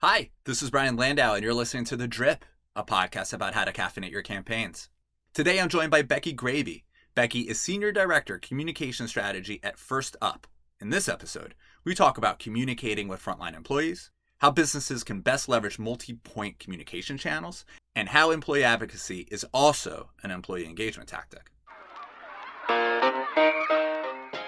Hi, this is Brian Landau, and you're listening to The Drip, a podcast about how to caffeinate your campaigns. Today I'm joined by Becky Graebe. Becky is Senior Director, Communication Strategy at Firstup. In this episode, we talk about communicating with frontline employees, how businesses can best leverage multi point communication channels, and how employee advocacy is also an employee engagement tactic.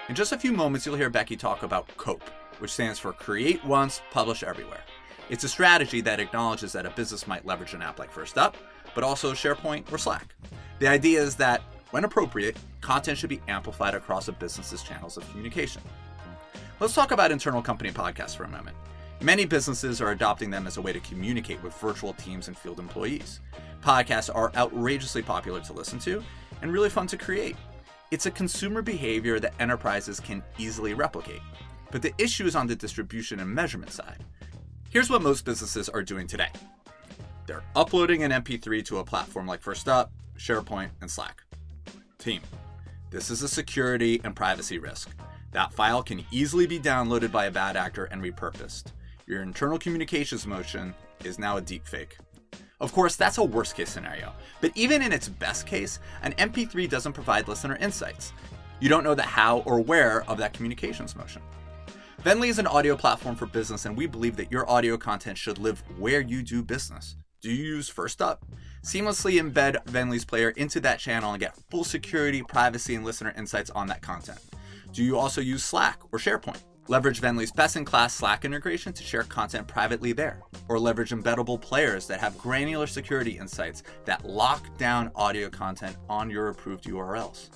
In just a few moments, you'll hear Becky talk about COPE, which stands for Create Once, Publish Everywhere. It's a strategy that acknowledges that a business might leverage an app like Firstup, but also SharePoint or Slack. The idea is that, when appropriate, content should be amplified across a business's channels of communication. Let's talk about internal company podcasts for a moment. Many businesses are adopting them as a way to communicate with virtual teams and field employees. Podcasts are outrageously popular to listen to and really fun to create. It's a consumer behavior that enterprises can easily replicate. But the issue is on the distribution and measurement side. Here's what most businesses are doing today they're uploading an MP3 to a platform like Firstup, SharePoint, and Slack. Team, this is a security and privacy risk. That file can easily be downloaded by a bad actor and repurposed. Your internal communications motion is now a deepfake. Of course, that's a worst case scenario, but even in its best case, an MP3 doesn't provide listener insights. You don't know the how or where of that communications motion. Vennly is an audio platform for business, and we believe that your audio content should live where you do business. Do you use Firstup? Seamlessly embed Vennly's player into that channel and get full security, privacy, and listener insights on that content. Do you also use Slack or SharePoint? Leverage Vennly's best in class Slack integration to share content privately there, or leverage embeddable players that have granular security insights that lock down audio content on your approved URLs.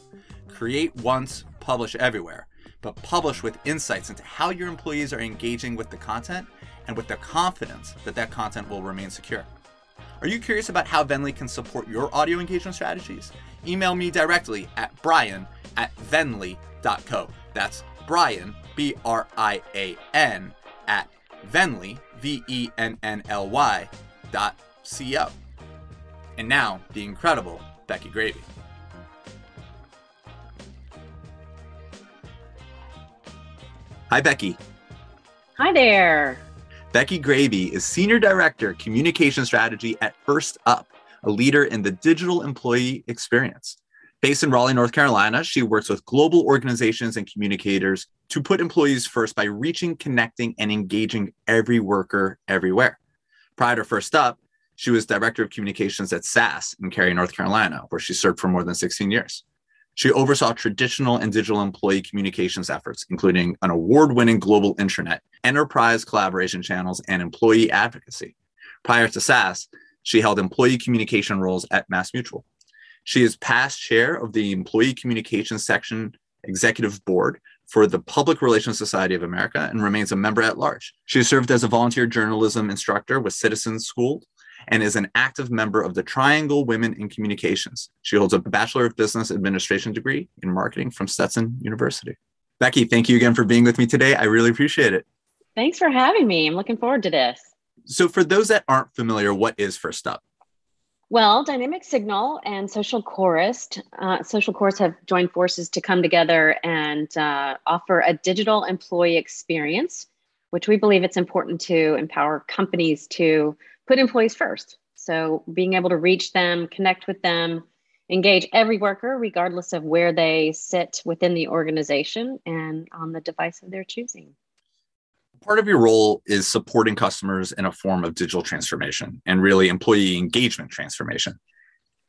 Create once, publish everywhere but publish with insights into how your employees are engaging with the content and with the confidence that that content will remain secure. Are you curious about how Vennly can support your audio engagement strategies? Email me directly at brian at vennly.co. That's Brian, B R I A N, at vennly, V E N N L Y, dot C O. And now, the incredible Becky Graebe. Hi, Becky. Hi there. Becky Graebe is Senior Director, Communication Strategy at Firstup, a leader in the digital employee experience. Based in Raleigh, North Carolina, she works with global organizations and communicators to put employees first by reaching, connecting, and engaging every worker everywhere. Prior to Firstup, she was Director of Communications at SAS in Cary, North Carolina, where she served for more than 16 years. She oversaw traditional and digital employee communications efforts, including an award winning global intranet, enterprise collaboration channels, and employee advocacy. Prior to SAS, she held employee communication roles at MassMutual. She is past chair of the Employee Communications Section Executive Board for the Public Relations Society of America and remains a member at large. She served as a volunteer journalism instructor with Citizens School and is an active member of the Triangle Women in Communications. She holds a Bachelor of Business Administration degree in marketing from Stetson University. Becky, thank you again for being with me today. I really appreciate it. Thanks for having me. I'm looking forward to this. So, for those that aren't familiar, what is Firstup? Well, Dynamic Signal and SocialChorus, uh, SocialChorus have joined forces to come together and uh, offer a digital employee experience, which we believe it's important to empower companies to put employees first. So being able to reach them, connect with them, engage every worker, regardless of where they sit within the organization and on the device of their choosing. Part of your role is supporting customers in a form of digital transformation and really employee engagement transformation.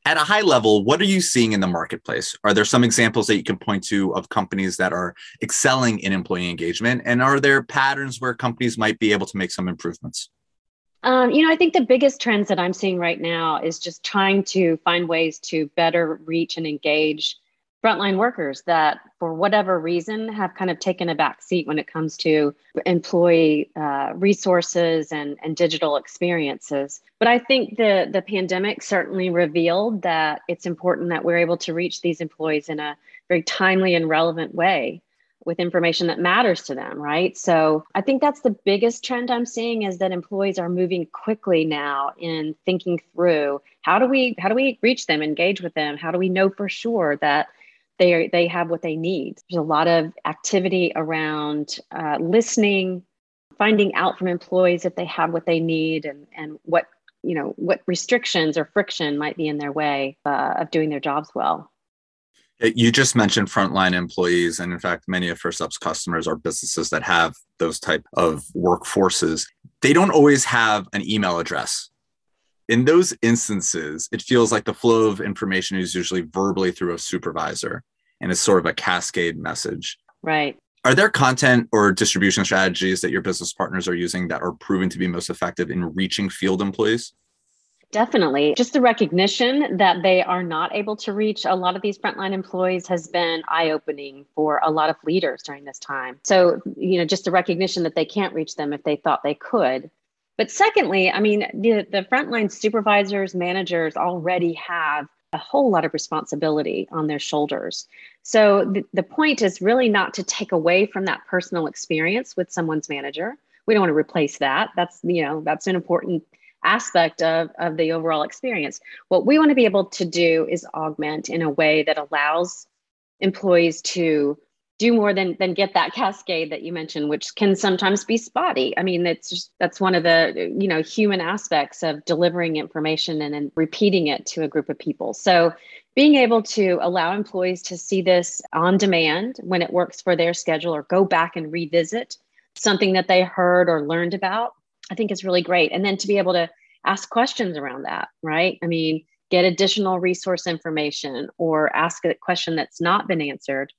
At a high level, what are you seeing in the marketplace? Are there some examples that you can point to of companies that are excelling in employee engagement? And are there patterns where companies might be able to make some improvements? Um, you know, I think the biggest trends that I'm seeing right now is just trying to find ways to better reach and engage frontline workers that, for whatever reason, have kind of taken a back seat when it comes to employee uh, resources and, and digital experiences. But I think the the pandemic certainly revealed that it's important that we're able to reach these employees in a very timely and relevant way with information that matters to them, right? So I think that's the biggest trend I'm seeing is that employees are moving quickly now in thinking through how do we how do we reach them, engage with them? How do we know for sure that they are, they have what they need? There's a lot of activity around uh, listening, finding out from employees if they have what they need and, and what you know what restrictions or friction might be in their way uh, of doing their jobs well Uh, you just mentioned frontline employees and in fact many of Firstup's customers are businesses that have those type of workforces. They don't always have an email address. In those instances it feels like the flow of information is usually verbally through a supervisor and it's sort of a cascade message. Right. Are there content or distribution strategies that your business partners are using that are proven to be most effective in reaching field employees? Definitely. Just the recognition that they are not able to reach a lot of these frontline employees has been eye opening for a lot of leaders during this time. So, you know, just the recognition that they can't reach them if they thought they could. But secondly, I mean, the, the frontline supervisors, managers already have a whole lot of responsibility on their shoulders. So the, the point is really not to take away from that personal experience with someone's manager. We don't want to replace that. That's, you know, that's an important aspect of, of the overall experience. What we want to be able to do is augment in a way that allows employees to do more than than get that cascade that you mentioned which can sometimes be spotty i mean that's just that's one of the you know human aspects of delivering information and then repeating it to a group of people so being able to allow employees to see this on demand when it works for their schedule or go back and revisit something that they heard or learned about i think is really great and then to be able to ask questions around that right i mean get additional resource information or ask a question that's not been answered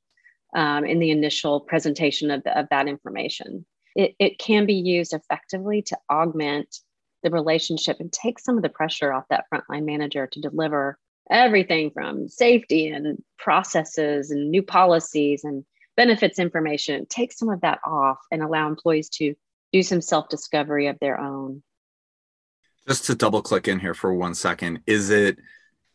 um, in the initial presentation of, the, of that information. It, it can be used effectively to augment the relationship and take some of the pressure off that frontline manager to deliver everything from safety and processes and new policies and benefits information. Take some of that off and allow employees to do some self discovery of their own. Just to double click in here for one second, is it,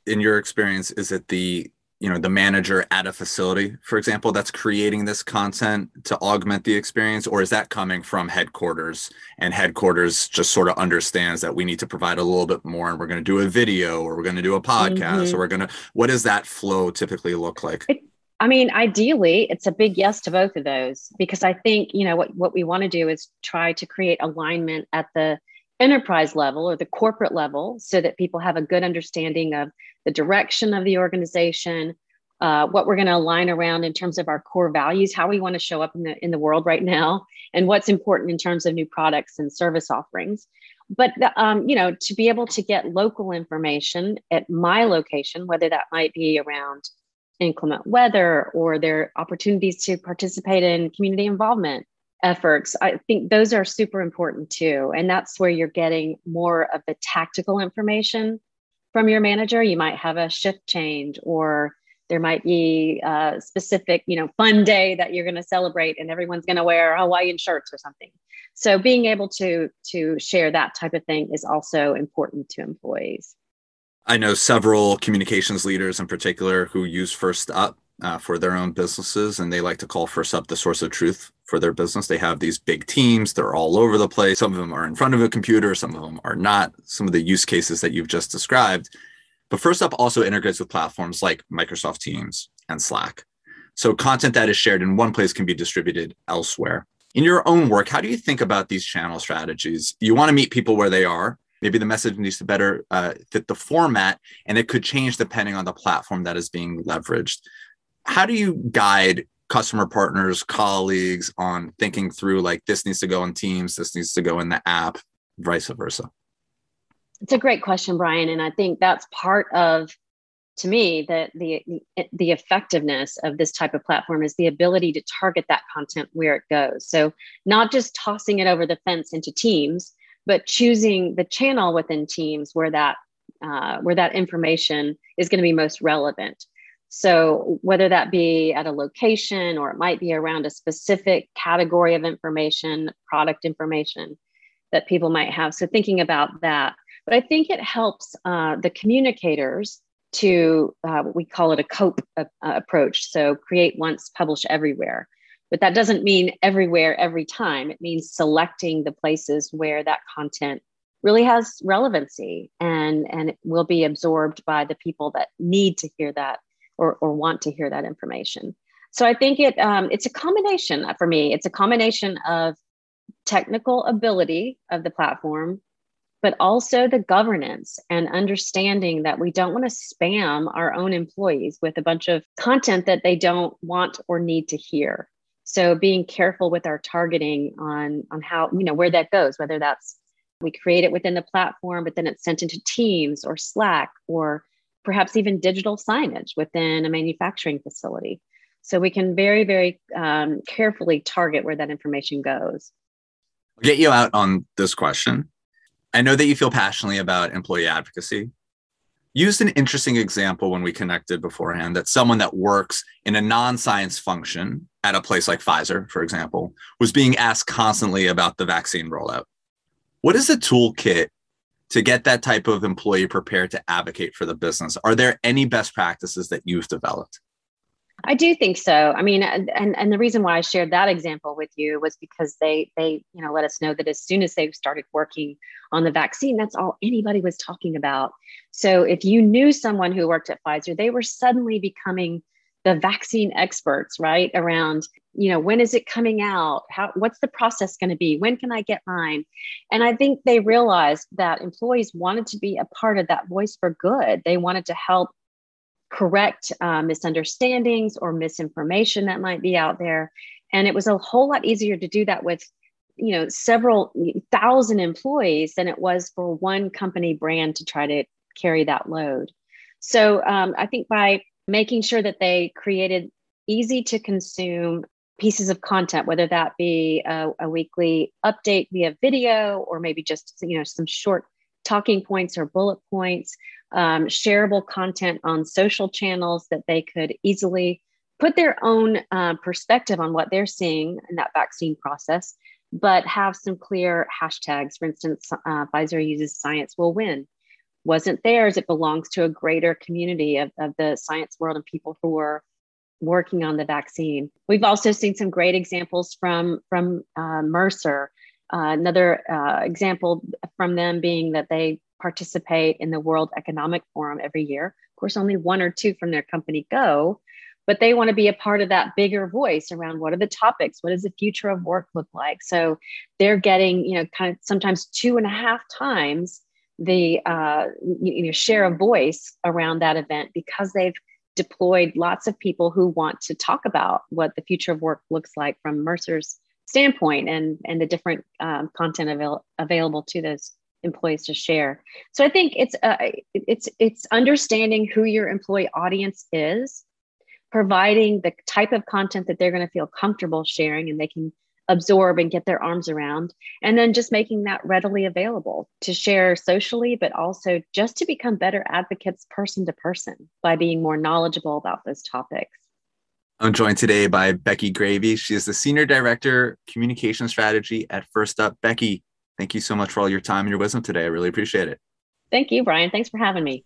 in your experience, is it the you know the manager at a facility for example that's creating this content to augment the experience or is that coming from headquarters and headquarters just sort of understands that we need to provide a little bit more and we're going to do a video or we're going to do a podcast mm-hmm. or we're going to what does that flow typically look like it, i mean ideally it's a big yes to both of those because i think you know what what we want to do is try to create alignment at the enterprise level or the corporate level so that people have a good understanding of the direction of the organization, uh, what we're going to align around in terms of our core values, how we want to show up in the in the world right now, and what's important in terms of new products and service offerings. But the, um, you know, to be able to get local information at my location, whether that might be around inclement weather or their opportunities to participate in community involvement efforts, I think those are super important too. And that's where you're getting more of the tactical information from your manager. You might have a shift change or there might be a specific, you know, fun day that you're going to celebrate and everyone's going to wear Hawaiian shirts or something. So being able to to share that type of thing is also important to employees. I know several communications leaders in particular who use Firstup uh, for their own businesses, and they like to call Firstup the source of truth for their business. They have these big teams, they're all over the place. Some of them are in front of a computer, some of them are not. Some of the use cases that you've just described. But Firstup also integrates with platforms like Microsoft Teams and Slack. So content that is shared in one place can be distributed elsewhere. In your own work, how do you think about these channel strategies? You want to meet people where they are. Maybe the message needs to better uh, fit the format, and it could change depending on the platform that is being leveraged. How do you guide customer partners, colleagues on thinking through like this needs to go in Teams, this needs to go in the app, vice versa? It's a great question, Brian, and I think that's part of to me that the the effectiveness of this type of platform is the ability to target that content where it goes. So not just tossing it over the fence into Teams, but choosing the channel within Teams where that uh, where that information is going to be most relevant. So, whether that be at a location or it might be around a specific category of information, product information that people might have. So, thinking about that. But I think it helps uh, the communicators to, uh, we call it a COPE uh, approach. So, create once, publish everywhere. But that doesn't mean everywhere every time. It means selecting the places where that content really has relevancy and, and it will be absorbed by the people that need to hear that or, or want to hear that information. So I think it um, it's a combination for me. It's a combination of technical ability of the platform, but also the governance and understanding that we don't want to spam our own employees with a bunch of content that they don't want or need to hear. So being careful with our targeting on on how, you know, where that goes, whether that's we create it within the platform, but then it's sent into Teams or Slack or perhaps even digital signage within a manufacturing facility. So we can very, very um, carefully target where that information goes. Get you out on this question. I know that you feel passionately about employee advocacy. Used an interesting example when we connected beforehand that someone that works in a non science function at a place like Pfizer, for example, was being asked constantly about the vaccine rollout. What is the toolkit to get that type of employee prepared to advocate for the business? Are there any best practices that you've developed? I do think so. I mean, and and the reason why I shared that example with you was because they they you know let us know that as soon as they started working on the vaccine, that's all anybody was talking about. So if you knew someone who worked at Pfizer, they were suddenly becoming the vaccine experts, right? Around, you know, when is it coming out? How what's the process going to be? When can I get mine? And I think they realized that employees wanted to be a part of that voice for good. They wanted to help correct uh, misunderstandings or misinformation that might be out there. And it was a whole lot easier to do that with you know several thousand employees than it was for one company brand to try to carry that load so um, i think by making sure that they created easy to consume pieces of content, whether that be a, a, weekly update via video or maybe just you know some short talking points or bullet points, um, shareable content on social channels that they could easily put their own uh, perspective on what they're seeing in that vaccine process, but have some clear hashtags. For instance, uh, Pfizer uses "Science will win." wasn't theirs. It belongs to a greater community of, of the science world and people who are working on the vaccine. We've also seen some great examples from, from uh, Mercer. Uh, another uh, example from them being that they participate in the World Economic Forum every year. Of course, only one or two from their company go, but they want to be a part of that bigger voice around what are the topics what does the future of work look like so they're getting you know kind of sometimes two and a half times the uh, you know share a voice around that event because they've deployed lots of people who want to talk about what the future of work looks like from Mercer's standpoint and and the different um, content avail- available to those employees to share. So I think it's uh, it's it's understanding who your employee audience is, providing the type of content that they're going to feel comfortable sharing, and they can absorb and get their arms around. And then just making that readily available to share socially, but also just to become better advocates person to person by being more knowledgeable about those topics. I'm joined today by Becky Graebe. She is the Senior Director, Communication Strategy at Firstup. Becky, thank you so much for all your time and your wisdom today. I really appreciate it. Thank you, Brian. Thanks for having me.